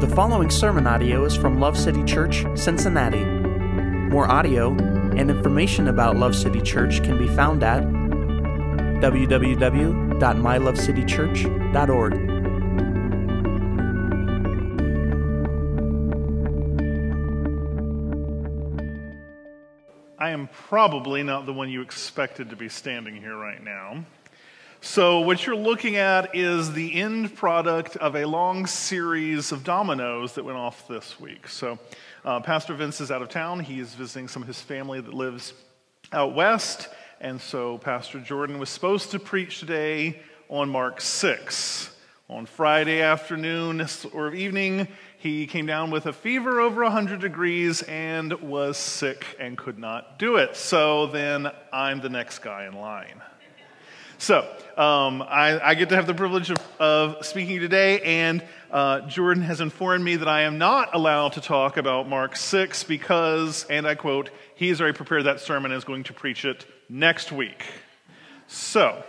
The following sermon audio is from Love City Church, Cincinnati. More audio and information about Love City Church can be found at www.mylovecitychurch.org. I am probably not the one you expected to be standing here right now. So, what you're looking at is the end product of a long series of dominoes that went off this week. So, uh, Pastor Vince is out of town. He is visiting some of his family that lives out west. And so, Pastor Jordan was supposed to preach today on Mark 6. On Friday afternoon or evening, he came down with a fever over 100 degrees and was sick and could not do it. So then I'm the next guy in line. So um, I, I, get to have the privilege of, of speaking today, and uh, Jordan has informed me that I am not allowed to talk about Mark 6 because, and I quote, he has already prepared that sermon and is going to preach it next week. So,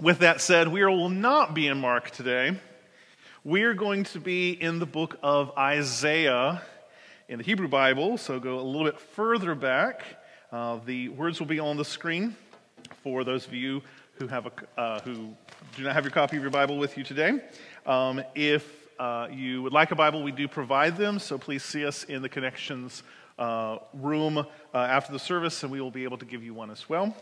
with that said, we will not be in Mark today. We are going to be in the book of Isaiah in the Hebrew Bible, so go a little bit further back. Uh, the words will be on the screen for those of you who, have a, uh, who do not have your copy of your Bible with you today. Um, if uh, you would like a Bible, we do provide them, so please see us in the connections uh, room uh, after the service, and we will be able to give you one as well.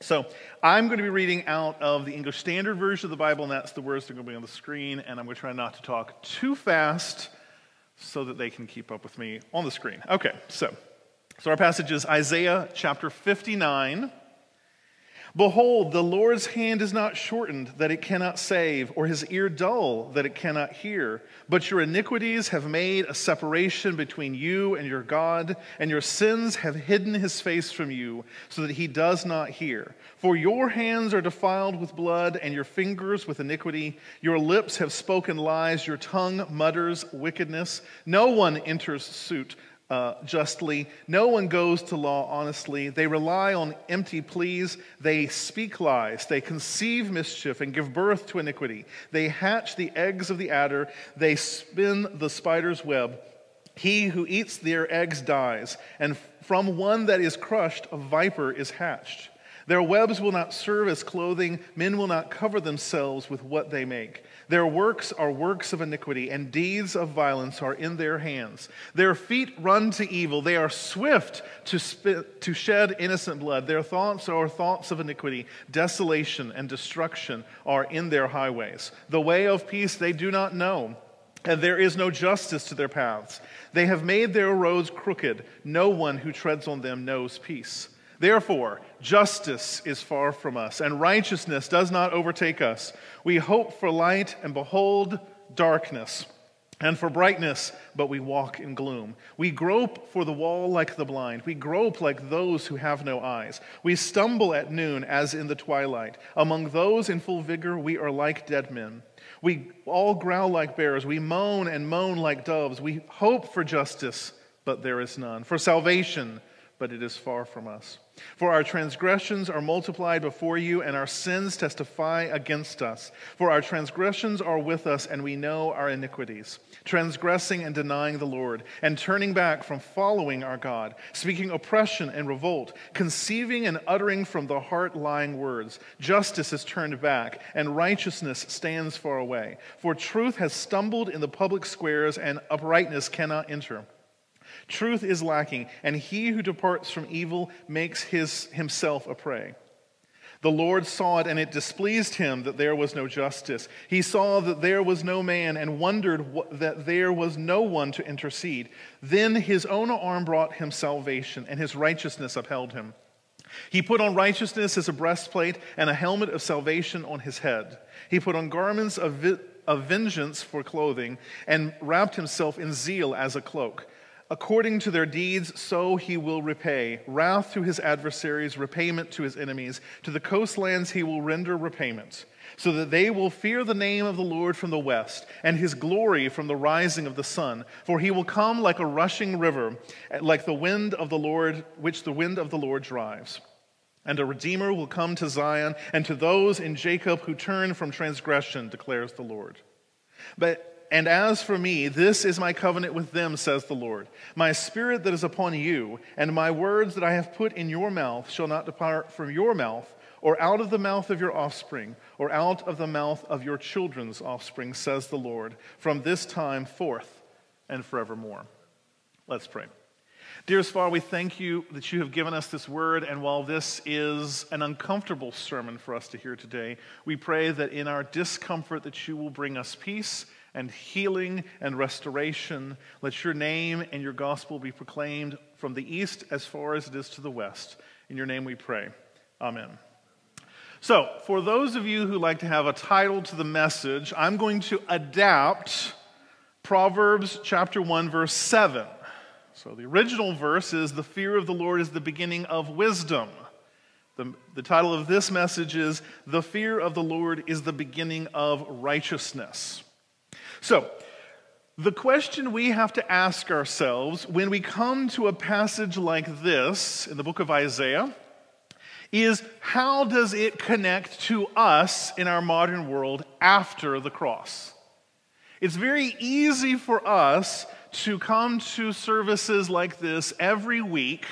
So I'm going to be reading out of the English Standard Version of the Bible, and that's the words that are going to be on the screen, and I'm going to try not to talk too fast so that they can keep up with me on the screen. Okay, so, so our passage is Isaiah chapter 59 Behold, the Lord's hand is not shortened that it cannot save, or his ear dull that it cannot hear. But your iniquities have made a separation between you and your God, and your sins have hidden his face from you, so that he does not hear. For your hands are defiled with blood, and your fingers with iniquity. Your lips have spoken lies, your tongue mutters wickedness. No one enters suit uh, justly. No one goes to law honestly. They rely on empty pleas. They speak lies. They conceive mischief and give birth to iniquity. They hatch the eggs of the adder. They spin the spider's web. He who eats their eggs dies, and from one that is crushed, a viper is hatched. Their webs will not serve as clothing. Men will not cover themselves with what they make. Their works are works of iniquity, and deeds of violence are in their hands. Their feet run to evil. They are swift to, spit, to shed innocent blood. Their thoughts are thoughts of iniquity. Desolation and destruction are in their highways. The way of peace they do not know, and there is no justice to their paths. They have made their roads crooked. No one who treads on them knows peace. Therefore, justice is far from us, and righteousness does not overtake us. We hope for light, and behold, darkness, and for brightness, but we walk in gloom. We grope for the wall like the blind. We grope like those who have no eyes. We stumble at noon as in the twilight. Among those in full vigor, we are like dead men. We all growl like bears. We moan and moan like doves. We hope for justice, but there is none. For salvation, but it is far from us. For our transgressions are multiplied before you, and our sins testify against us. For our transgressions are with us, and we know our iniquities, transgressing and denying the Lord, and turning back from following our God, speaking oppression and revolt, conceiving and uttering from the heart lying words. Justice is turned back, and righteousness stands far away. For truth has stumbled in the public squares, and uprightness cannot enter. Truth is lacking, and he who departs from evil makes his, himself a prey. The Lord saw it, and it displeased him that there was no justice. He saw that there was no man, and wondered what, that there was no one to intercede. Then his own arm brought him salvation, and his righteousness upheld him. He put on righteousness as a breastplate, and a helmet of salvation on his head. He put on garments of, vi- of vengeance for clothing, and wrapped himself in zeal as a cloak. According to their deeds, so he will repay wrath to his adversaries, repayment to his enemies. To the coastlands he will render repayment, so that they will fear the name of the Lord from the west, and his glory from the rising of the sun. For he will come like a rushing river, like the wind of the Lord, which the wind of the Lord drives. And a redeemer will come to Zion, and to those in Jacob who turn from transgression, declares the Lord. But and as for me, this is my covenant with them, says the Lord. My spirit that is upon you, and my words that I have put in your mouth shall not depart from your mouth, or out of the mouth of your offspring, or out of the mouth of your children's offspring, says the Lord, from this time forth and forevermore. Let's pray. Dearest Father, we thank you that you have given us this word, and while this is an uncomfortable sermon for us to hear today, we pray that in our discomfort that you will bring us peace and healing and restoration. Let your name and your gospel be proclaimed from the east as far as it is to the west. In your name we pray. Amen. So, for those of you who like to have a title to the message, I'm going to adapt Proverbs chapter 1 verse 7. So the original verse is The fear of the Lord is the beginning of wisdom. The, the title of this message is The fear of the Lord is the beginning of righteousness. So, the question we have to ask ourselves when we come to a passage like this in the book of Isaiah is how does it connect to us in our modern world after the cross? It's very easy for us to come to services like this every week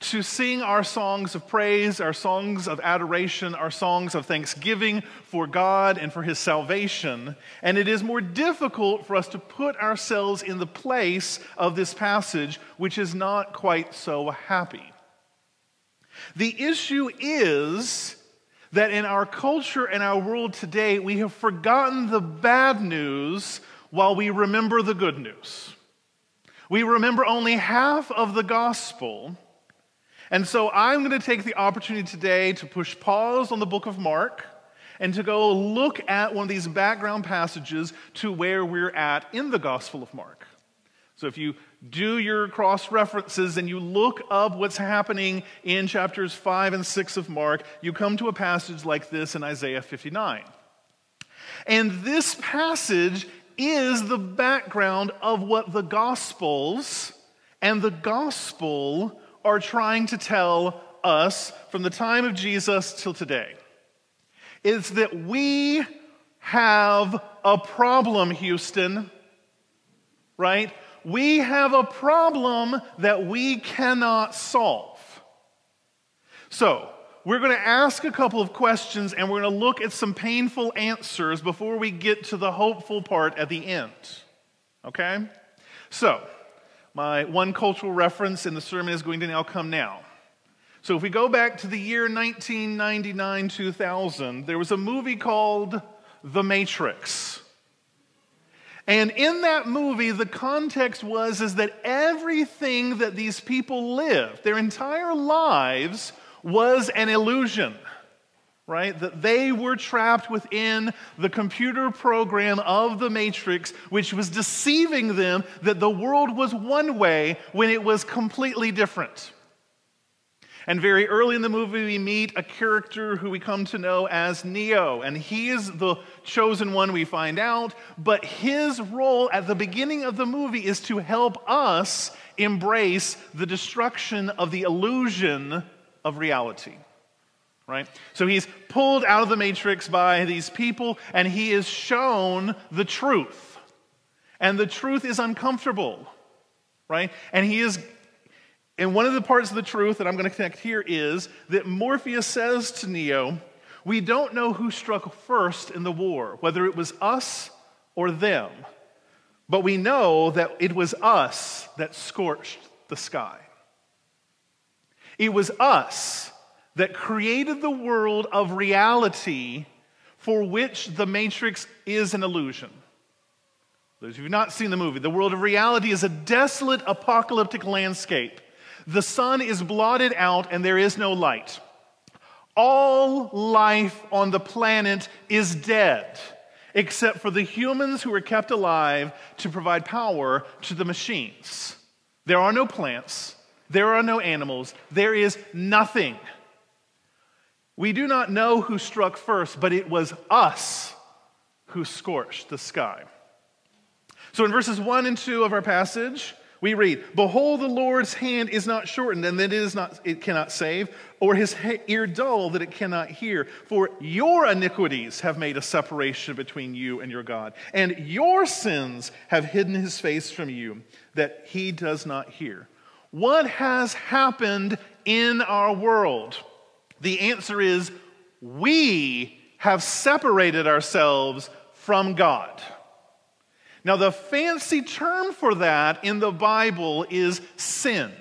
to sing our songs of praise, our songs of adoration, our songs of thanksgiving for God and for His salvation. And it is more difficult for us to put ourselves in the place of this passage, which is not quite so happy. The issue is that in our culture and our world today, we have forgotten the bad news while we remember the good news. We remember only half of the gospel. And so I'm going to take the opportunity today to push pause on the book of Mark and to go look at one of these background passages to where we're at in the Gospel of Mark. So if you do your cross references and you look up what's happening in chapters 5 and 6 of Mark, you come to a passage like this in Isaiah 59. And this passage is the background of what the Gospels and the gospel are trying to tell us from the time of Jesus till today. Is that we have a problem, Houston, right? We have a problem that we cannot solve. So, we're going to ask a couple of questions and we're going to look at some painful answers before we get to the hopeful part at the end. Okay? So, my one cultural reference in the sermon is going to now come now. So, if we go back to the year 1999 2000, there was a movie called The Matrix. And in that movie, the context was is that everything that these people lived, their entire lives, was an illusion, right? That they were trapped within the computer program of the Matrix, which was deceiving them that the world was one way when it was completely different. And very early in the movie, we meet a character who we come to know as Neo. And he is the chosen one, we find out. But his role at the beginning of the movie is to help us embrace the destruction of the illusion of reality. Right? So he's pulled out of the matrix by these people and he is shown the truth. And the truth is uncomfortable. Right? And he is and one of the parts of the truth that I'm going to connect here is that Morpheus says to Neo, We don't know who struck first in the war, whether it was us or them, but we know that it was us that scorched the sky. It was us that created the world of reality for which the Matrix is an illusion. Those of you who have not seen the movie, the world of reality is a desolate apocalyptic landscape. The sun is blotted out and there is no light. All life on the planet is dead, except for the humans who are kept alive to provide power to the machines. There are no plants, there are no animals. There is nothing. We do not know who struck first, but it was us who scorched the sky. So in verses 1 and 2 of our passage, we read, Behold, the Lord's hand is not shortened, and that it, is not, it cannot save, or his ear dull, that it cannot hear. For your iniquities have made a separation between you and your God, and your sins have hidden his face from you, that he does not hear. What has happened in our world? The answer is we have separated ourselves from God. Now, the fancy term for that in the Bible is sin.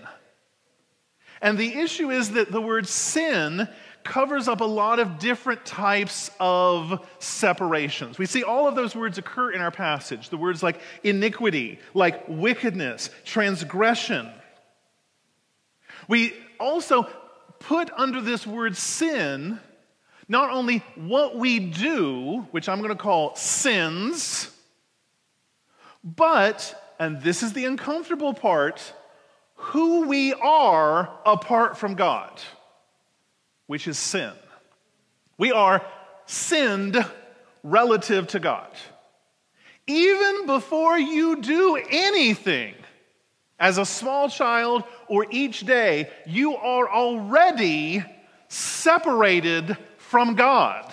And the issue is that the word sin covers up a lot of different types of separations. We see all of those words occur in our passage. The words like iniquity, like wickedness, transgression. We also put under this word sin not only what we do, which I'm going to call sins, but, and this is the uncomfortable part, who we are apart from God, which is sin. We are sinned relative to God. Even before you do anything, as a small child or each day, you are already separated from God.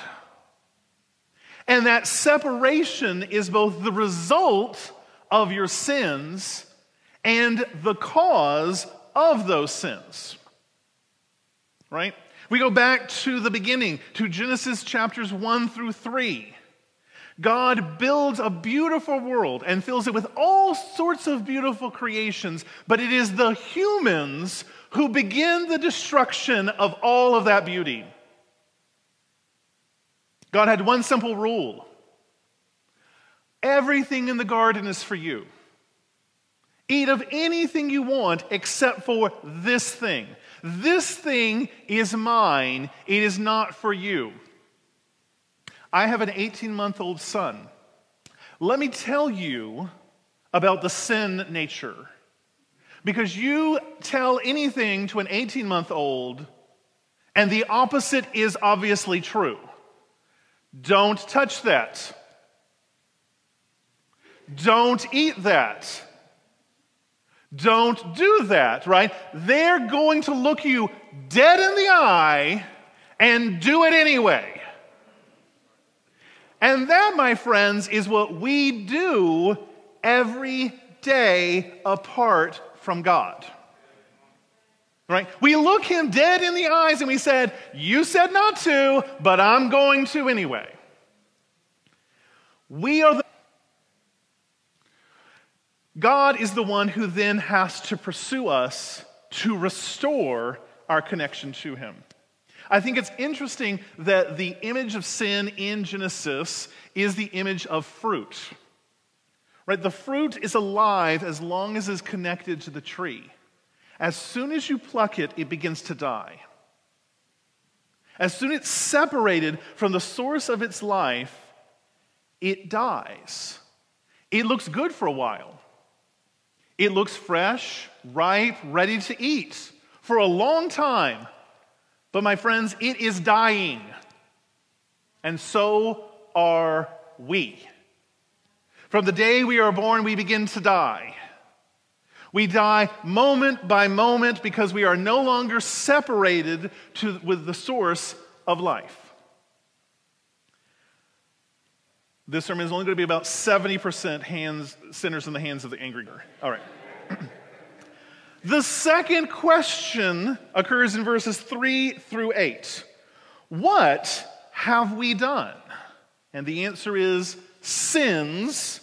And that separation is both the result of your sins and the cause of those sins. Right? We go back to the beginning, to Genesis chapters 1 through 3. God builds a beautiful world and fills it with all sorts of beautiful creations, but it is the humans who begin the destruction of all of that beauty. God had one simple rule Everything in the garden is for you. Eat of anything you want except for this thing. This thing is mine, it is not for you. I have an 18 month old son. Let me tell you about the sin nature. Because you tell anything to an 18 month old, and the opposite is obviously true. Don't touch that. Don't eat that. Don't do that, right? They're going to look you dead in the eye and do it anyway. And that, my friends, is what we do every day apart from God. Right? We look him dead in the eyes and we said, You said not to, but I'm going to anyway. We are the God is the one who then has to pursue us to restore our connection to Him. I think it's interesting that the image of sin in Genesis is the image of fruit. Right? The fruit is alive as long as it's connected to the tree. As soon as you pluck it, it begins to die. As soon as it's separated from the source of its life, it dies. It looks good for a while. It looks fresh, ripe, ready to eat for a long time. But my friends, it is dying. And so are we. From the day we are born, we begin to die. We die moment by moment because we are no longer separated to, with the source of life. This sermon is only going to be about 70% hands, sinners in the hands of the angry. All right. the second question occurs in verses 3 through 8. What have we done? And the answer is sins,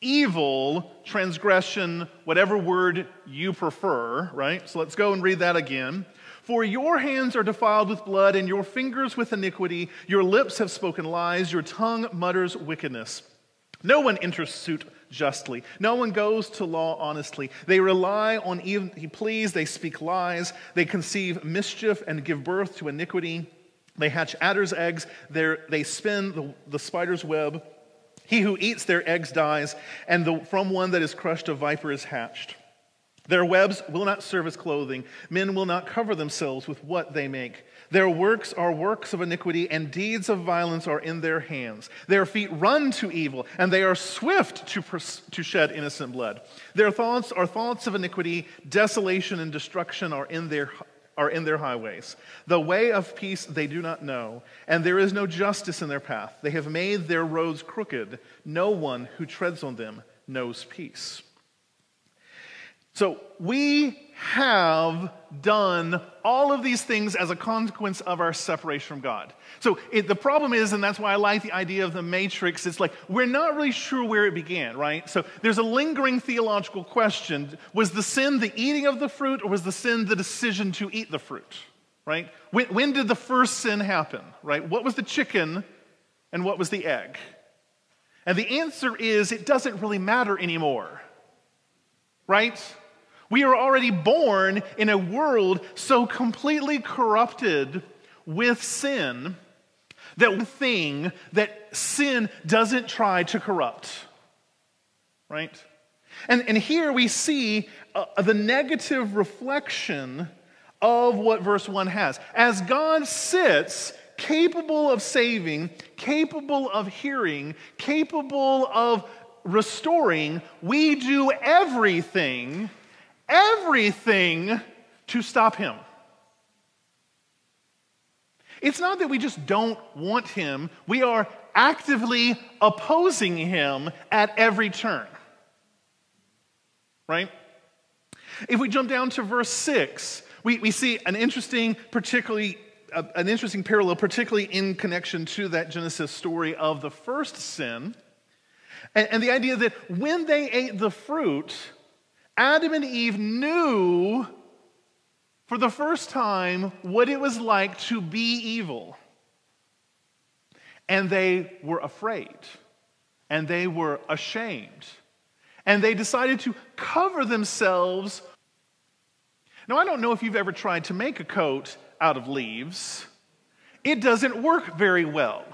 evil, transgression, whatever word you prefer, right? So let's go and read that again. For your hands are defiled with blood, and your fingers with iniquity. Your lips have spoken lies, your tongue mutters wickedness. No one enters suit justly. No one goes to law honestly. They rely on even he please, they speak lies, they conceive mischief and give birth to iniquity. They hatch adder's eggs, they spin the, the spider's web. He who eats their eggs dies, and the, from one that is crushed, a viper is hatched. Their webs will not serve as clothing. Men will not cover themselves with what they make. Their works are works of iniquity, and deeds of violence are in their hands. Their feet run to evil, and they are swift to, pers- to shed innocent blood. Their thoughts are thoughts of iniquity, desolation and destruction are in their are in their highways. The way of peace they do not know, and there is no justice in their path. They have made their roads crooked. No one who treads on them knows peace. So we have done all of these things as a consequence of our separation from God. So it, the problem is, and that's why I like the idea of the matrix, it's like we're not really sure where it began, right? So there's a lingering theological question Was the sin the eating of the fruit, or was the sin the decision to eat the fruit, right? When, when did the first sin happen, right? What was the chicken and what was the egg? And the answer is it doesn't really matter anymore, right? We are already born in a world so completely corrupted with sin that one thing that sin doesn't try to corrupt. Right? And, and here we see uh, the negative reflection of what verse 1 has. As God sits capable of saving, capable of hearing, capable of restoring, we do everything everything to stop him. It's not that we just don't want him, we are actively opposing him at every turn. Right? If we jump down to verse 6, we, we see an interesting, particularly uh, an interesting parallel, particularly in connection to that Genesis story of the first sin. And, and the idea that when they ate the fruit, Adam and Eve knew for the first time what it was like to be evil. And they were afraid. And they were ashamed. And they decided to cover themselves. Now, I don't know if you've ever tried to make a coat out of leaves, it doesn't work very well,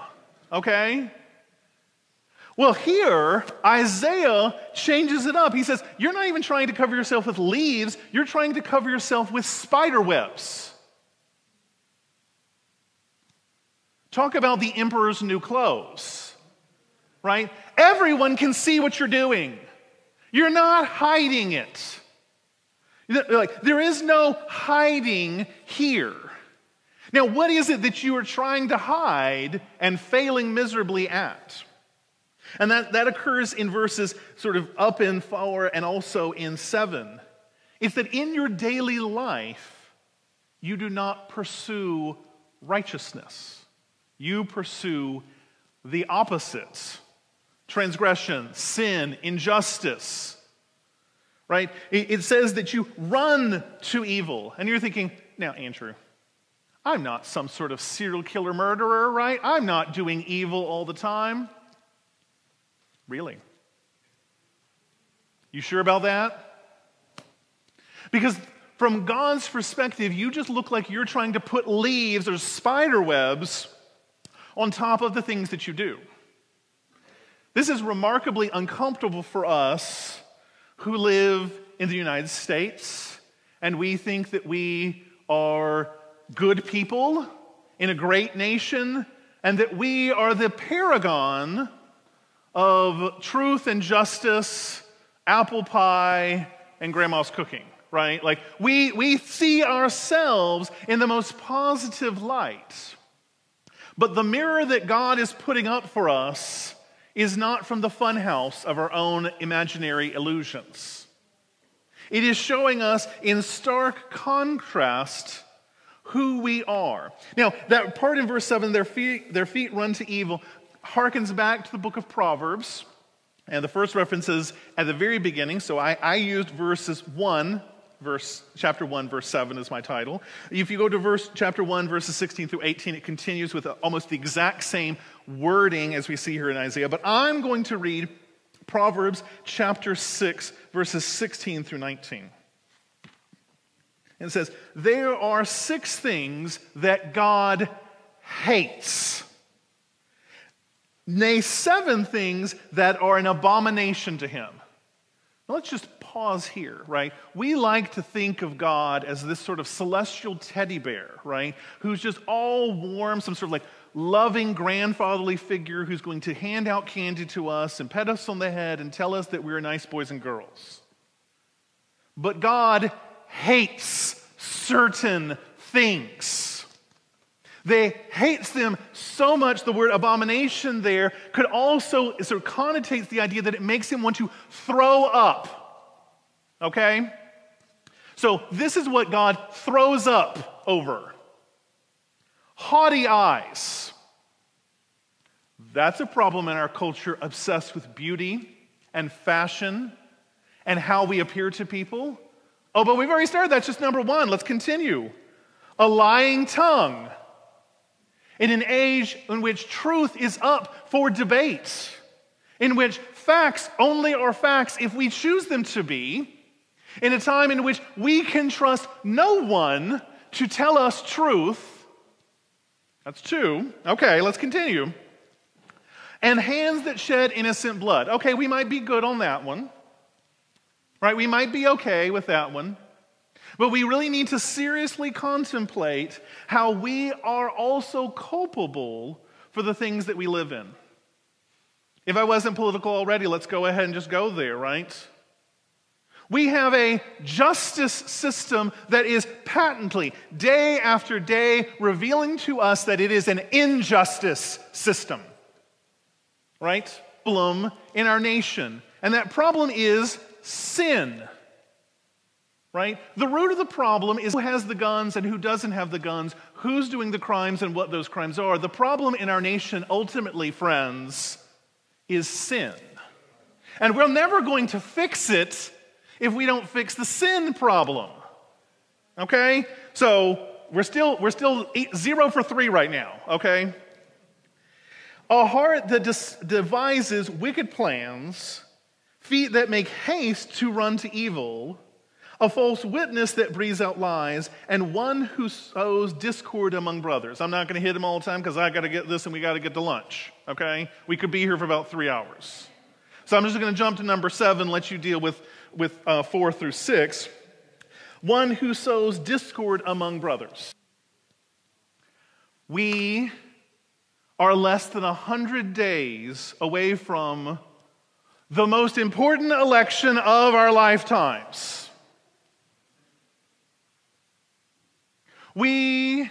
okay? Well, here, Isaiah changes it up. He says, You're not even trying to cover yourself with leaves, you're trying to cover yourself with spider webs. Talk about the emperor's new clothes, right? Everyone can see what you're doing. You're not hiding it. Like, there is no hiding here. Now, what is it that you are trying to hide and failing miserably at? And that, that occurs in verses sort of up in four and also in seven. It's that in your daily life, you do not pursue righteousness. You pursue the opposites transgression, sin, injustice. Right? It, it says that you run to evil. And you're thinking, now, Andrew, I'm not some sort of serial killer murderer, right? I'm not doing evil all the time. Really? You sure about that? Because from God's perspective, you just look like you're trying to put leaves or spider webs on top of the things that you do. This is remarkably uncomfortable for us who live in the United States and we think that we are good people in a great nation and that we are the paragon of truth and justice, apple pie, and grandma's cooking, right? Like we, we see ourselves in the most positive light. But the mirror that God is putting up for us is not from the funhouse of our own imaginary illusions. It is showing us in stark contrast who we are. Now, that part in verse 7, their feet, their feet run to evil, harkens back to the book of Proverbs. And the first reference is at the very beginning. So I, I used verses 1, verse, chapter 1, verse 7 is my title. If you go to verse chapter 1, verses 16 through 18, it continues with almost the exact same wording as we see here in Isaiah. But I'm going to read Proverbs chapter 6, verses 16 through 19. And it says, There are six things that God hates nay, seven things that are an abomination to him. Now, let's just pause here, right? We like to think of God as this sort of celestial teddy bear, right? Who's just all warm, some sort of like loving grandfatherly figure who's going to hand out candy to us and pet us on the head and tell us that we're nice boys and girls. But God hates certain things. They hates them so much, the word abomination there could also sort of connotates the idea that it makes him want to throw up. Okay? So this is what God throws up over. Haughty eyes. That's a problem in our culture obsessed with beauty and fashion and how we appear to people. Oh, but we've already started. That's just number one. Let's continue. A lying tongue in an age in which truth is up for debate, in which facts only are facts if we choose them to be, in a time in which we can trust no one to tell us truth. That's two. Okay, let's continue. And hands that shed innocent blood. Okay, we might be good on that one. Right? We might be okay with that one. But we really need to seriously contemplate how we are also culpable for the things that we live in. If I wasn't political already, let's go ahead and just go there, right? We have a justice system that is patently, day after day, revealing to us that it is an injustice system, right? Problem in our nation. And that problem is sin right? The root of the problem is who has the guns and who doesn't have the guns, who's doing the crimes and what those crimes are. The problem in our nation, ultimately, friends, is sin. And we're never going to fix it if we don't fix the sin problem. Okay? So we're still, we're still eight, zero for three right now, okay? A heart that devises wicked plans, feet that make haste to run to evil, a false witness that breathes out lies, and one who sows discord among brothers. I'm not going to hit them all the time because I got to get this and we got to get to lunch, okay? We could be here for about three hours. So I'm just going to jump to number seven, let you deal with, with uh, four through six. One who sows discord among brothers. We are less than 100 days away from the most important election of our lifetimes. We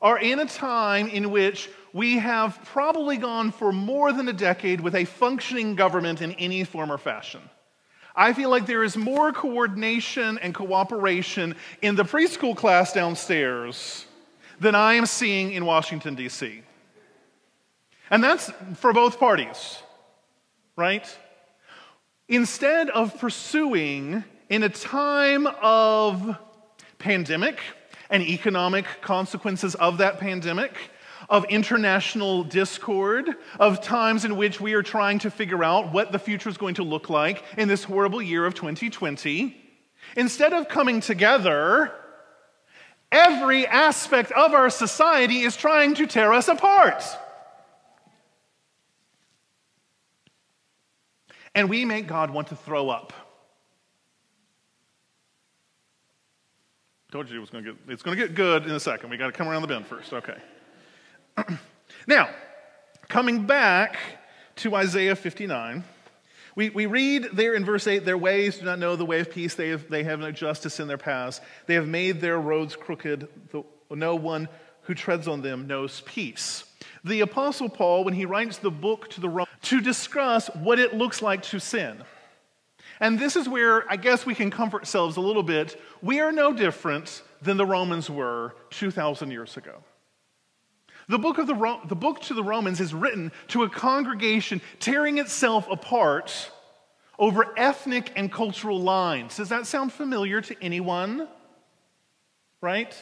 are in a time in which we have probably gone for more than a decade with a functioning government in any form or fashion. I feel like there is more coordination and cooperation in the preschool class downstairs than I am seeing in Washington, D.C. And that's for both parties, right? Instead of pursuing in a time of pandemic, and economic consequences of that pandemic, of international discord, of times in which we are trying to figure out what the future is going to look like in this horrible year of 2020. Instead of coming together, every aspect of our society is trying to tear us apart. And we make God want to throw up. Told you it was going to get, it's going to get good in a second. We got to come around the bend first. Okay. now, coming back to Isaiah 59, we, we read there in verse 8, their ways do not know the way of peace. They have, they have no justice in their paths. They have made their roads crooked. No one who treads on them knows peace. The Apostle Paul, when he writes the book to the Romans, to discuss what it looks like to sin. And this is where I guess we can comfort ourselves a little bit. We are no different than the Romans were 2,000 years ago. The book, of the, Ro- the book to the Romans is written to a congregation tearing itself apart over ethnic and cultural lines. Does that sound familiar to anyone? Right?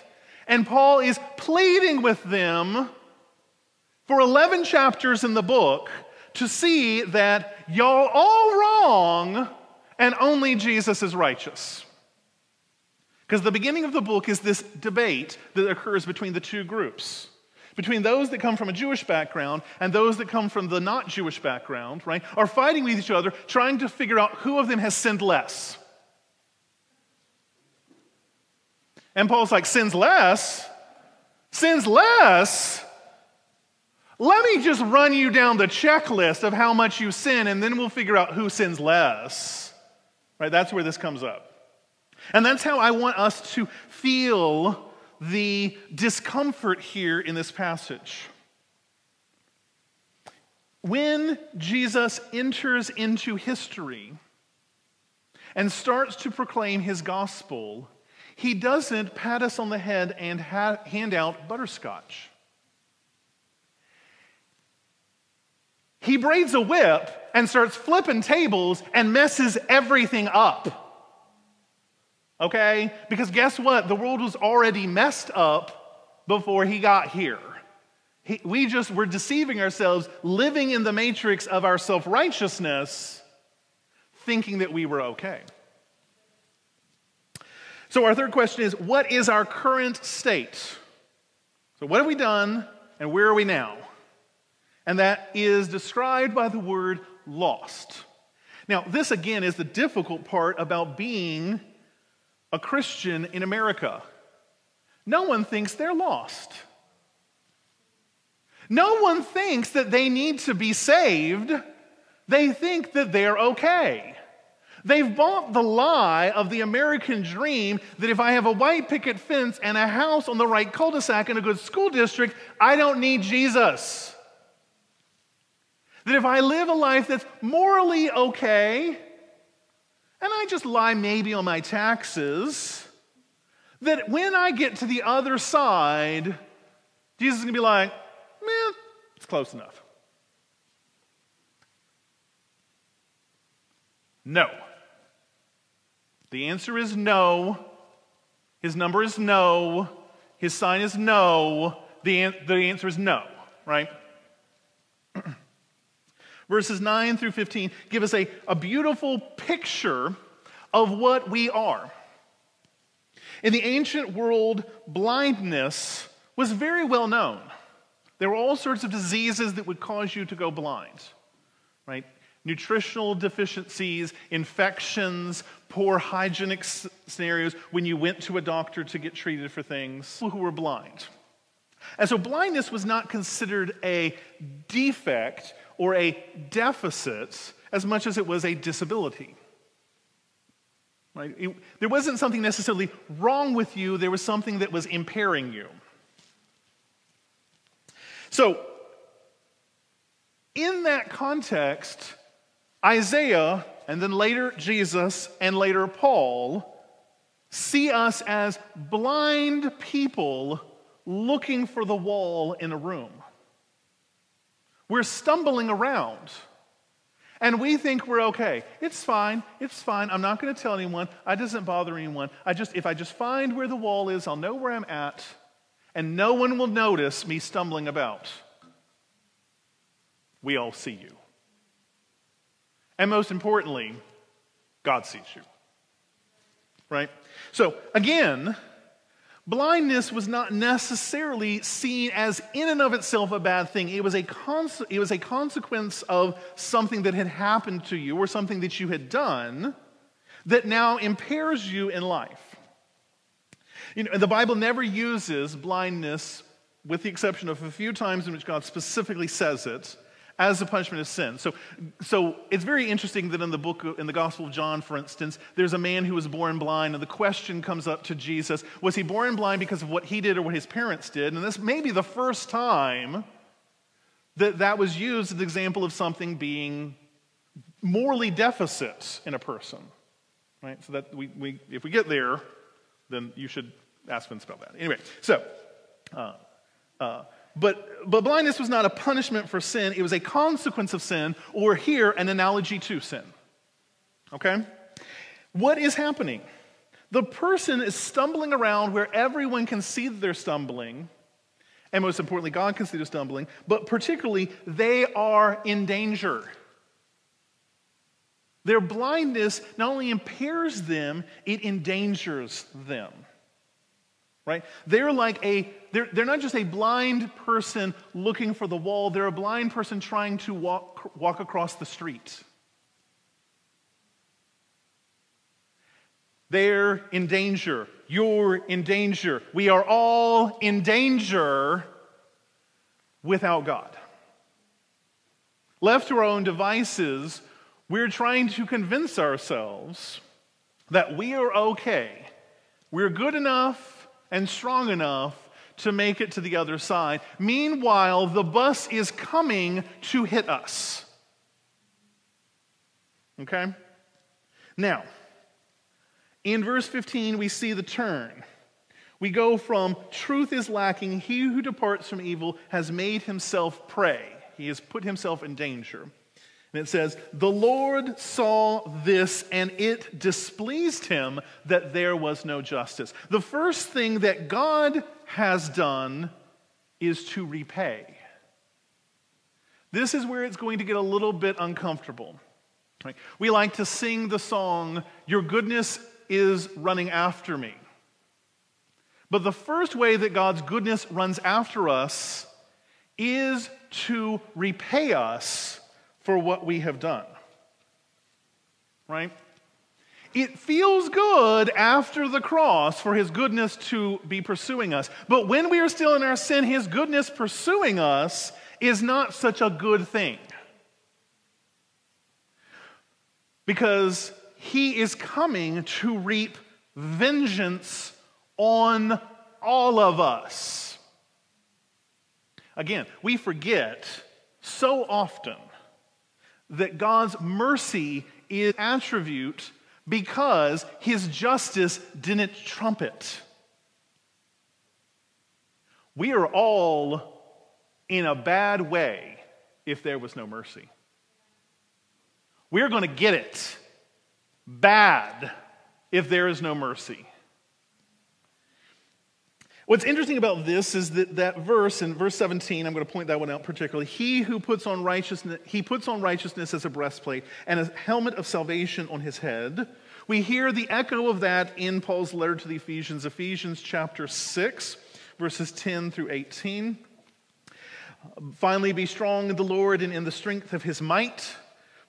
And Paul is pleading with them for 11 chapters in the book to see that y'all all wrong and only Jesus is righteous. Because the beginning of the book is this debate that occurs between the two groups between those that come from a Jewish background and those that come from the not Jewish background, right, are fighting with each other, trying to figure out who of them has sinned less. And Paul's like, sins less? Sins less? Let me just run you down the checklist of how much you sin, and then we'll figure out who sins less. Right? That's where this comes up. And that's how I want us to feel the discomfort here in this passage. When Jesus enters into history and starts to proclaim his gospel, he doesn't pat us on the head and ha- hand out butterscotch. He braids a whip and starts flipping tables and messes everything up. Okay? Because guess what? The world was already messed up before he got here. He, we just were deceiving ourselves, living in the matrix of our self righteousness, thinking that we were okay. So, our third question is what is our current state? So, what have we done and where are we now? And that is described by the word lost. Now, this again is the difficult part about being a Christian in America. No one thinks they're lost. No one thinks that they need to be saved. They think that they're okay. They've bought the lie of the American dream that if I have a white picket fence and a house on the right cul de sac in a good school district, I don't need Jesus. That if I live a life that's morally okay, and I just lie maybe on my taxes, that when I get to the other side, Jesus is going to be like, man, it's close enough. No. The answer is no. His number is no. His sign is no. The, an- the answer is no, right? Verses 9 through 15 give us a, a beautiful picture of what we are. In the ancient world, blindness was very well known. There were all sorts of diseases that would cause you to go blind, right? Nutritional deficiencies, infections, poor hygienic scenarios when you went to a doctor to get treated for things, who were blind. And so blindness was not considered a defect or a deficit as much as it was a disability. Right? It, there wasn't something necessarily wrong with you, there was something that was impairing you. So, in that context, Isaiah, and then later Jesus, and later Paul, see us as blind people looking for the wall in a room. We're stumbling around. And we think we're okay. It's fine. It's fine. I'm not going to tell anyone. I doesn't bother anyone. I just if I just find where the wall is, I'll know where I'm at, and no one will notice me stumbling about. We all see you. And most importantly, God sees you. Right? So, again, Blindness was not necessarily seen as in and of itself a bad thing. It was a, it was a consequence of something that had happened to you or something that you had done that now impairs you in life. You know, the Bible never uses blindness, with the exception of a few times in which God specifically says it, as a punishment of sin. So, so it's very interesting that in the book, in the Gospel of John, for instance, there's a man who was born blind, and the question comes up to Jesus was he born blind because of what he did or what his parents did? And this may be the first time that that was used as an example of something being morally deficit in a person. Right? So that we, we if we get there, then you should ask and spell that. Anyway, so. Uh, uh, but, but blindness was not a punishment for sin, it was a consequence of sin, or here, an analogy to sin. Okay? What is happening? The person is stumbling around where everyone can see that they're stumbling, and most importantly, God can see they're stumbling, but particularly, they are in danger. Their blindness not only impairs them, it endangers them. Right? They're like a, they're, they're not just a blind person looking for the wall, they're a blind person trying to walk, walk across the street. They're in danger. You're in danger. We are all in danger without God. Left to our own devices, we're trying to convince ourselves that we are okay. We're good enough and strong enough to make it to the other side. Meanwhile, the bus is coming to hit us. Okay? Now, in verse 15, we see the turn. We go from truth is lacking, he who departs from evil has made himself prey. He has put himself in danger. And it says, The Lord saw this, and it displeased him that there was no justice. The first thing that God has done is to repay. This is where it's going to get a little bit uncomfortable. We like to sing the song, Your goodness is running after me. But the first way that God's goodness runs after us is to repay us for what we have done. Right? It feels good after the cross for his goodness to be pursuing us. But when we are still in our sin, his goodness pursuing us is not such a good thing. Because he is coming to reap vengeance on all of us. Again, we forget so often that God's mercy is attribute because his justice didn't trumpet. We are all in a bad way if there was no mercy. We're going to get it bad if there is no mercy. What's interesting about this is that that verse in verse 17, I'm going to point that one out particularly. He who puts on righteousness, he puts on righteousness as a breastplate and a helmet of salvation on his head. We hear the echo of that in Paul's letter to the Ephesians, Ephesians chapter 6, verses 10 through 18. Finally, be strong in the Lord and in the strength of his might.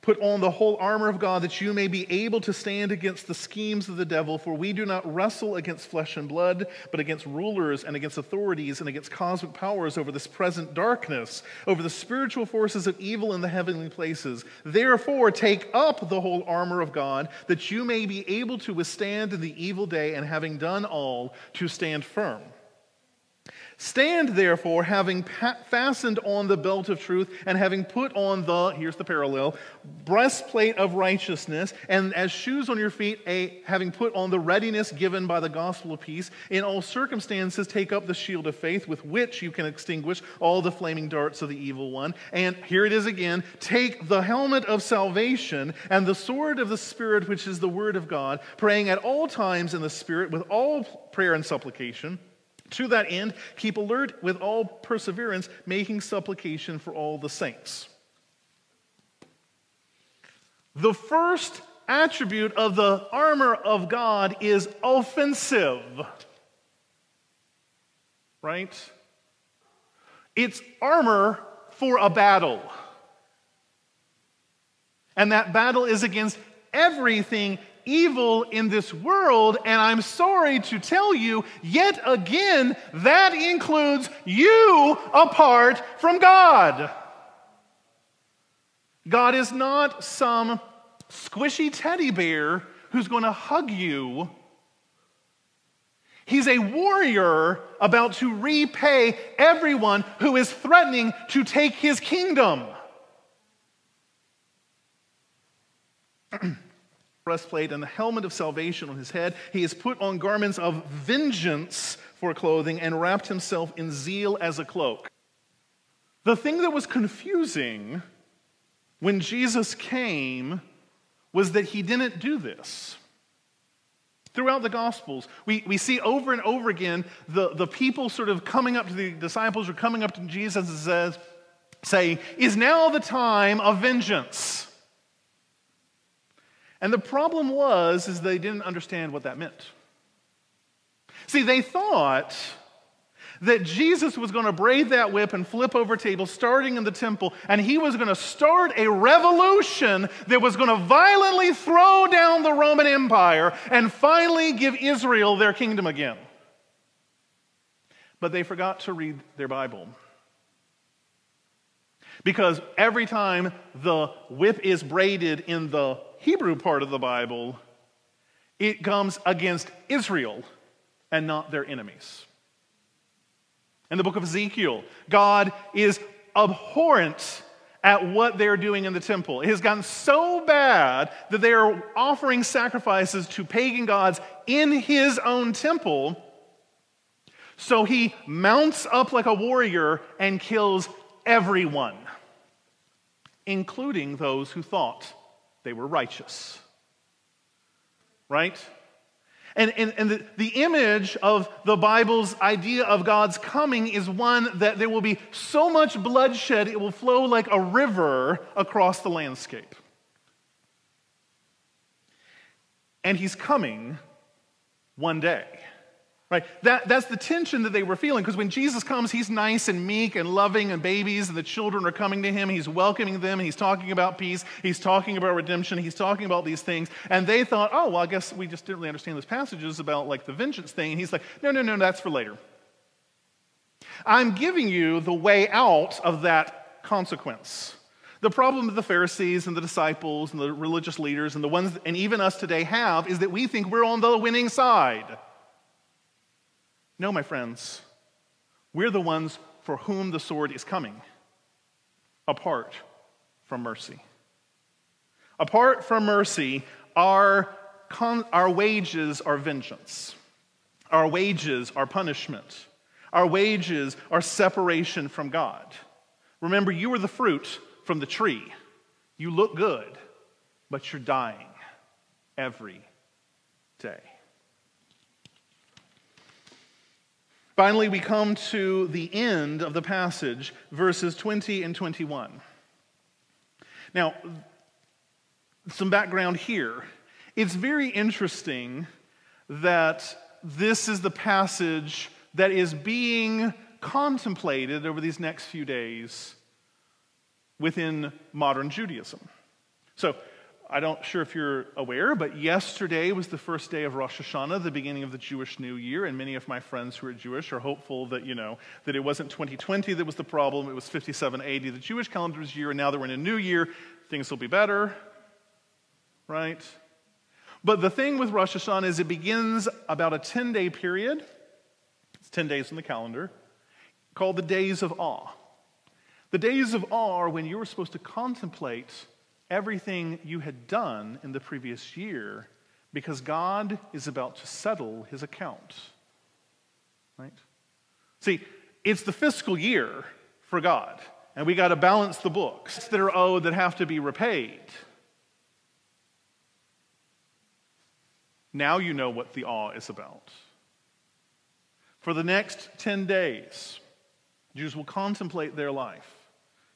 Put on the whole armor of God that you may be able to stand against the schemes of the devil, for we do not wrestle against flesh and blood, but against rulers and against authorities and against cosmic powers over this present darkness, over the spiritual forces of evil in the heavenly places. Therefore, take up the whole armor of God that you may be able to withstand in the evil day, and having done all, to stand firm. Stand therefore, having fastened on the belt of truth, and having put on the, here's the parallel, breastplate of righteousness, and as shoes on your feet, a, having put on the readiness given by the gospel of peace. In all circumstances, take up the shield of faith, with which you can extinguish all the flaming darts of the evil one. And here it is again take the helmet of salvation and the sword of the Spirit, which is the word of God, praying at all times in the Spirit with all prayer and supplication. To that end, keep alert with all perseverance, making supplication for all the saints. The first attribute of the armor of God is offensive. Right? It's armor for a battle. And that battle is against everything evil in this world, and I'm sorry to tell you, yet again, that includes you apart from God. God is not some squishy teddy bear who's going to hug you. He's a warrior about to repay everyone who is threatening to take his kingdom. breastplate and the helmet of salvation on his head. He has put on garments of vengeance for clothing and wrapped himself in zeal as a cloak. The thing that was confusing when Jesus came was that he didn't do this. Throughout the Gospels, we, we see over and over again the, the people sort of coming up to the disciples or coming up to Jesus and says, say, Is now the time of vengeance? And the problem was is they didn't understand what that meant. See, they thought that Jesus was going to braid that whip and flip over tables starting in the temple, and he was going to start a revolution that was going to violently throw down the Roman Empire and finally give Israel their kingdom again. But they forgot to read their Bible. Because every time the whip is braided in the Hebrew part of the Bible, it comes against Israel and not their enemies. In the book of Ezekiel, God is abhorrent at what they're doing in the temple. It has gotten so bad that they are offering sacrifices to pagan gods in his own temple. So he mounts up like a warrior and kills everyone, including those who thought they were righteous. Right? And, and, and the, the image of the Bible's idea of God's coming is one that there will be so much bloodshed, it will flow like a river across the landscape. And he's coming one day. Right? That, that's the tension that they were feeling because when Jesus comes, he's nice and meek and loving, and babies and the children are coming to him. He's welcoming them. And he's talking about peace. He's talking about redemption. He's talking about these things. And they thought, oh, well, I guess we just didn't really understand those passages about like the vengeance thing. And he's like, no, no, no, that's for later. I'm giving you the way out of that consequence. The problem that the Pharisees and the disciples and the religious leaders and the ones, and even us today have, is that we think we're on the winning side. No, my friends, we're the ones for whom the sword is coming, apart from mercy. Apart from mercy, our, con- our wages are vengeance. Our wages are punishment. Our wages are separation from God. Remember, you are the fruit from the tree. You look good, but you're dying every day. Finally, we come to the end of the passage, verses 20 and 21. Now, some background here. It's very interesting that this is the passage that is being contemplated over these next few days within modern Judaism. So, I don't sure if you're aware, but yesterday was the first day of Rosh Hashanah, the beginning of the Jewish New Year, and many of my friends who are Jewish are hopeful that you know that it wasn't 2020 that was the problem; it was 5780, the Jewish calendar's year, and now that we're in a new year, things will be better, right? But the thing with Rosh Hashanah is it begins about a 10-day period. It's 10 days in the calendar, called the Days of Awe. The Days of Awe are when you're supposed to contemplate everything you had done in the previous year because God is about to settle his account. Right? See, it's the fiscal year for God, and we got to balance the books that are owed that have to be repaid. Now you know what the awe is about. For the next 10 days, Jews will contemplate their life,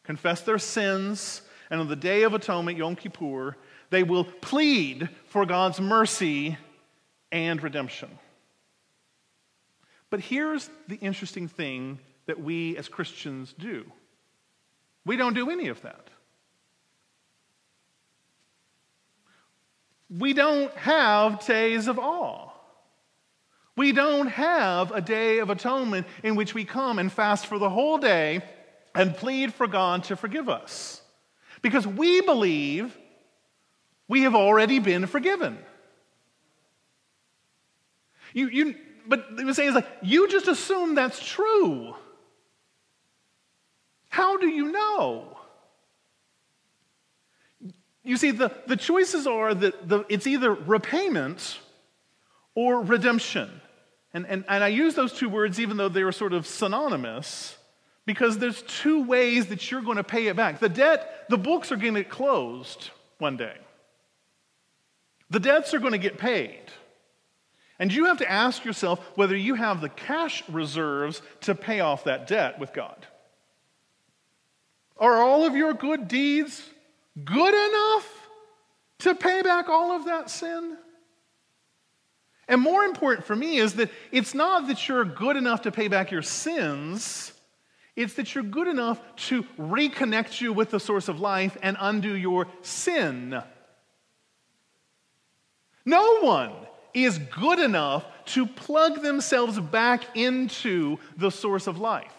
confess their sins, and on the Day of Atonement, Yom Kippur, they will plead for God's mercy and redemption. But here's the interesting thing that we as Christians do we don't do any of that. We don't have days of awe. We don't have a day of atonement in which we come and fast for the whole day and plead for God to forgive us. Because we believe we have already been forgiven. You, you, but the saying is like, you just assume that's true. How do you know? You see, the, the choices are that the, it's either repayment or redemption. And, and, and I use those two words even though they are sort of synonymous because there's two ways that you're going to pay it back. The debt, the books are going to get closed one day. The debts are going to get paid. And you have to ask yourself whether you have the cash reserves to pay off that debt with God. Are all of your good deeds good enough to pay back all of that sin? And more important for me is that it's not that you're good enough to pay back your sins, it's that you're good enough to reconnect you with the source of life and undo your sin. No one is good enough to plug themselves back into the source of life.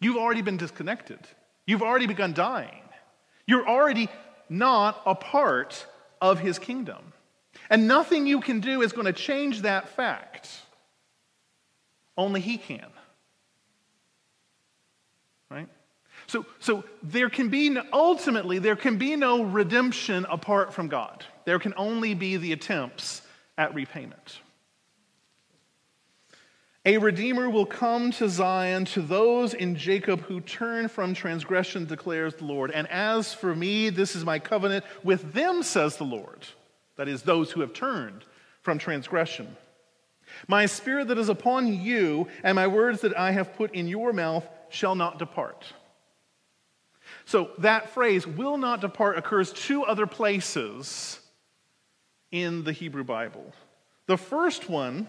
You've already been disconnected. You've already begun dying. You're already not a part of his kingdom. And nothing you can do is going to change that fact. Only he can. Right? So, so there can be, no, ultimately, there can be no redemption apart from God. There can only be the attempts at repayment. A redeemer will come to Zion to those in Jacob who turn from transgression, declares the Lord. And as for me, this is my covenant with them, says the Lord. That is, those who have turned from transgression. My spirit that is upon you and my words that I have put in your mouth shall not depart. So that phrase, will not depart, occurs two other places in the Hebrew Bible. The first one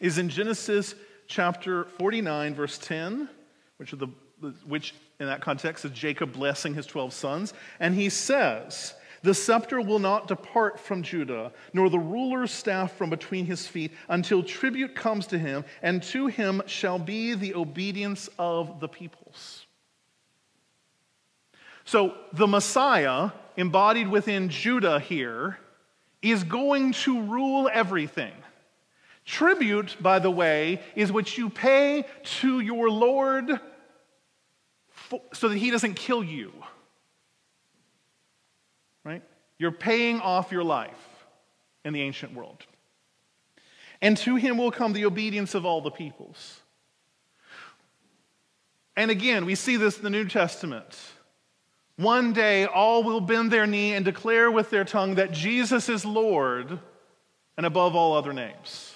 is in Genesis chapter 49, verse 10, which, the, which in that context is Jacob blessing his 12 sons. And he says, The scepter will not depart from Judah, nor the ruler's staff from between his feet, until tribute comes to him, and to him shall be the obedience of the peoples. So the Messiah, embodied within Judah here, is going to rule everything. Tribute, by the way, is what you pay to your Lord for, so that he doesn't kill you. Right? You're paying off your life in the ancient world. And to him will come the obedience of all the peoples. And again, we see this in the New Testament. One day, all will bend their knee and declare with their tongue that Jesus is Lord and above all other names.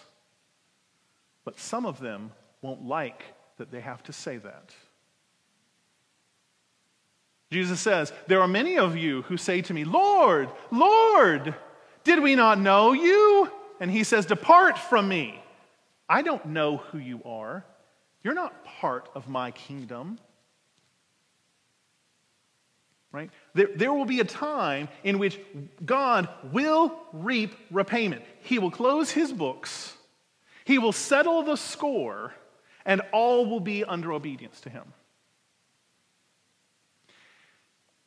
But some of them won't like that they have to say that. Jesus says, There are many of you who say to me, Lord, Lord, did we not know you? And he says, Depart from me. I don't know who you are. You're not part of my kingdom. Right? There, there will be a time in which God will reap repayment. He will close his books he will settle the score, and all will be under obedience to him.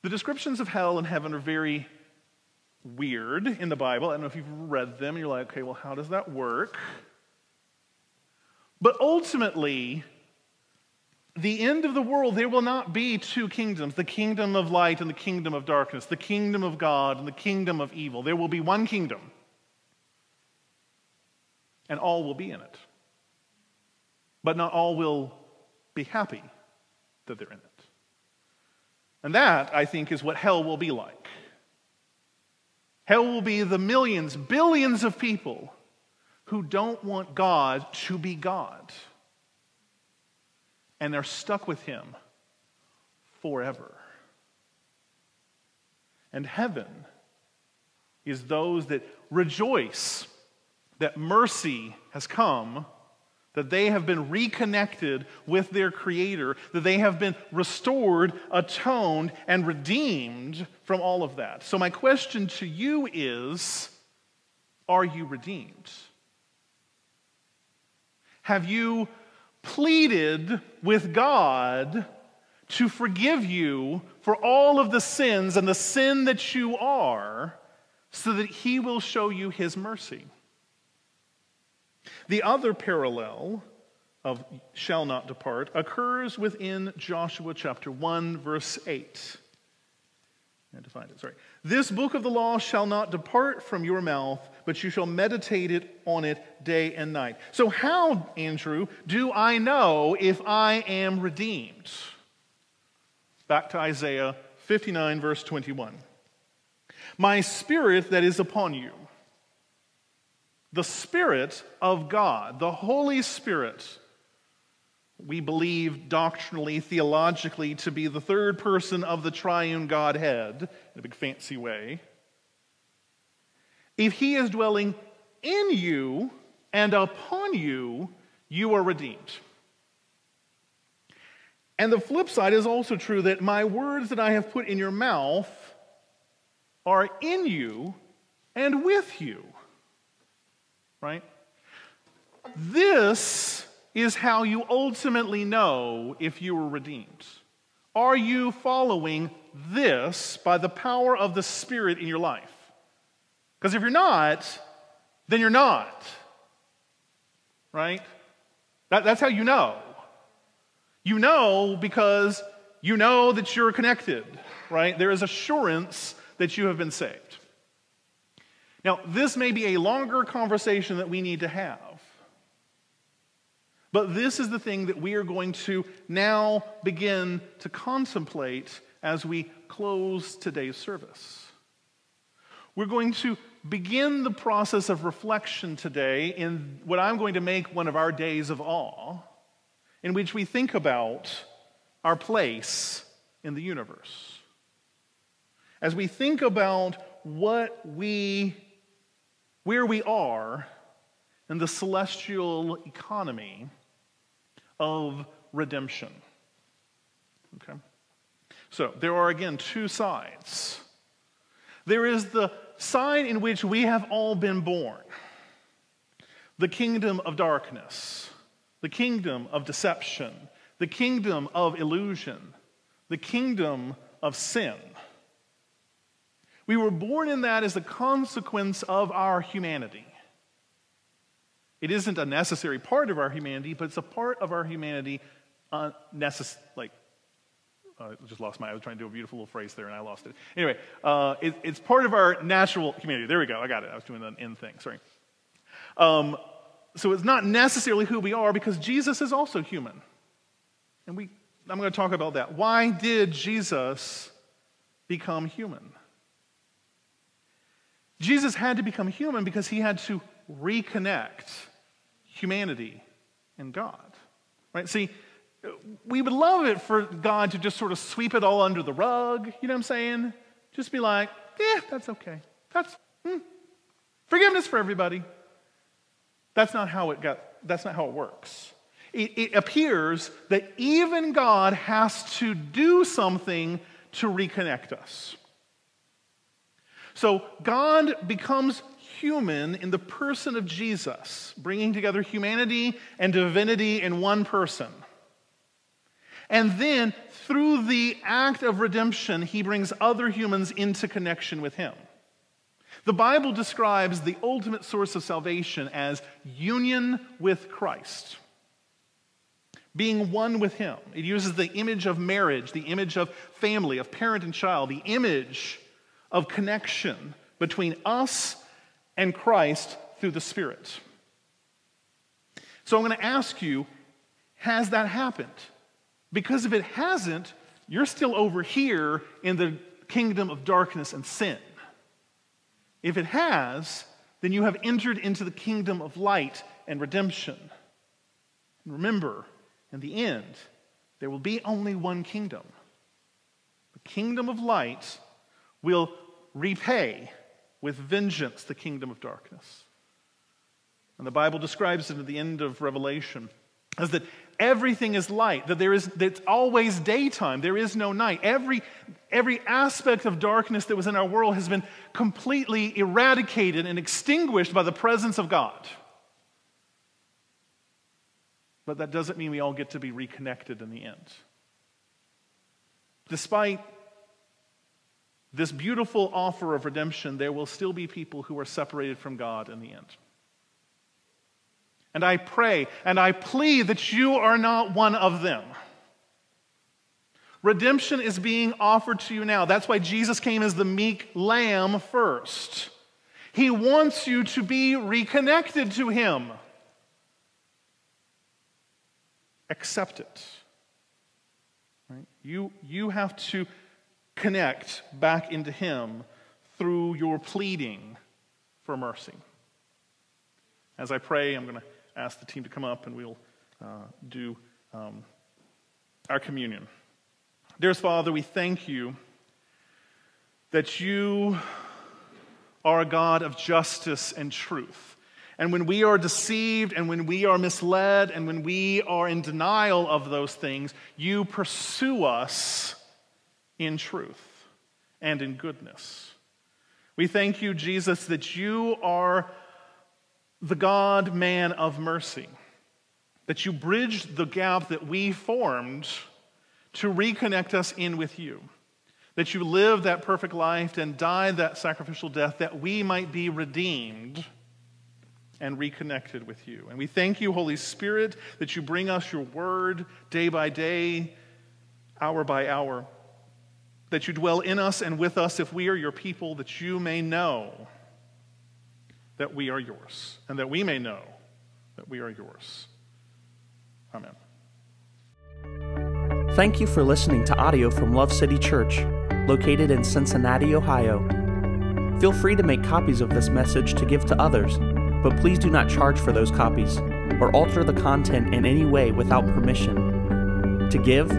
The descriptions of hell and heaven are very weird in the Bible. I don't know if you've read them. You're like, okay, well, how does that work? But ultimately, the end of the world, there will not be two kingdoms the kingdom of light and the kingdom of darkness, the kingdom of God and the kingdom of evil. There will be one kingdom and all will be in it. But not all will be happy that they're in it. And that, I think, is what hell will be like. Hell will be the millions, billions of people who don't want God to be God. And they're stuck with Him forever. And heaven is those that rejoice that mercy has come, that they have been reconnected with their Creator, that they have been restored, atoned, and redeemed from all of that. So, my question to you is Are you redeemed? Have you pleaded with God to forgive you for all of the sins and the sin that you are so that He will show you His mercy? The other parallel of shall not depart occurs within Joshua chapter 1, verse 8. I had to find it, sorry. This book of the law shall not depart from your mouth, but you shall meditate it on it day and night. So, how, Andrew, do I know if I am redeemed? Back to Isaiah 59, verse 21. My spirit that is upon you the Spirit of God, the Holy Spirit, we believe doctrinally, theologically, to be the third person of the triune Godhead in a big fancy way, If he is dwelling in you and upon you, you are redeemed. And the flip side is also true that my words that I have put in your mouth are in you and with you. Right? This is how you ultimately know if you were redeemed. Are you following this by the power of the Spirit in your life? Because if you're not, then you're not. Right? That, that's how you know. You know because you know that you're connected, right? There is assurance that you have been saved. Now, this may be a longer conversation that we need to have. But this is the thing that we are going to now begin to contemplate as we close today's service. We're going to begin the process of reflection today in what I'm going to make one of our days of awe, in which we think about our place in the universe. As we think about what we, where we are in the celestial economy of redemption. Okay? So, there are again two sides. There is the side in which we have all been born the kingdom of darkness, the kingdom of deception, the kingdom of illusion, the kingdom of sin. We were born in that as a consequence of our humanity. It isn't a necessary part of our humanity, but it's a part of our humanity, uh, necess- like I just lost my, I was trying to do a beautiful little phrase there and I lost it. Anyway, uh, it, it's part of our natural community. There we go, I got it. I was doing an in thing, sorry. Um, so it's not necessarily who we are because Jesus is also human. And we, I'm going to talk about that. Why did Jesus become human? Jesus had to become human because he had to reconnect humanity and God. Right? See, we would love it for God to just sort of sweep it all under the rug. You know what I'm saying? Just be like, yeah, that's okay. That's hmm, forgiveness for everybody. That's not how it got. That's not how it works. It, it appears that even God has to do something to reconnect us. So God becomes human in the person of Jesus, bringing together humanity and divinity in one person. And then, through the act of redemption, he brings other humans into connection with him. The Bible describes the ultimate source of salvation as union with Christ, being one with him. It uses the image of marriage, the image of family, of parent and child, the image of connection between us and Christ through the Spirit. So I'm going to ask you has that happened? Because if it hasn't, you're still over here in the kingdom of darkness and sin. If it has, then you have entered into the kingdom of light and redemption. And remember, in the end, there will be only one kingdom. The kingdom of light will repay with vengeance the kingdom of darkness. And the Bible describes it at the end of Revelation as that everything is light, that there is that always daytime, there is no night. Every, every aspect of darkness that was in our world has been completely eradicated and extinguished by the presence of God. But that doesn't mean we all get to be reconnected in the end. Despite this beautiful offer of redemption, there will still be people who are separated from God in the end. And I pray and I plead that you are not one of them. Redemption is being offered to you now. That's why Jesus came as the meek lamb first. He wants you to be reconnected to Him. Accept it. Right? You, you have to connect back into Him through your pleading for mercy. As I pray, I'm going to ask the team to come up and we'll uh, do um, our communion. Dearest Father, we thank you that you are a God of justice and truth. And when we are deceived and when we are misled and when we are in denial of those things, you pursue us in truth and in goodness. We thank you, Jesus, that you are the God man of mercy, that you bridged the gap that we formed to reconnect us in with you that you lived that perfect life and died that sacrificial death that we might be redeemed and reconnected with you. And we thank you, Holy Spirit, that you bring us your word day by day, hour by hour, that you dwell in us and with us if we are your people, that you may know that we are yours, and that we may know that we are yours. Amen. Thank you for listening to audio from Love City Church located in Cincinnati, Ohio. Feel free to make copies of this message to give to others, but please do not charge for those copies or alter the content in any way without permission. To give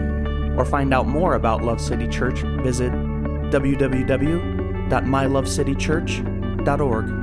or find out more about Love City Church, visit www.mylovecitychurch.org.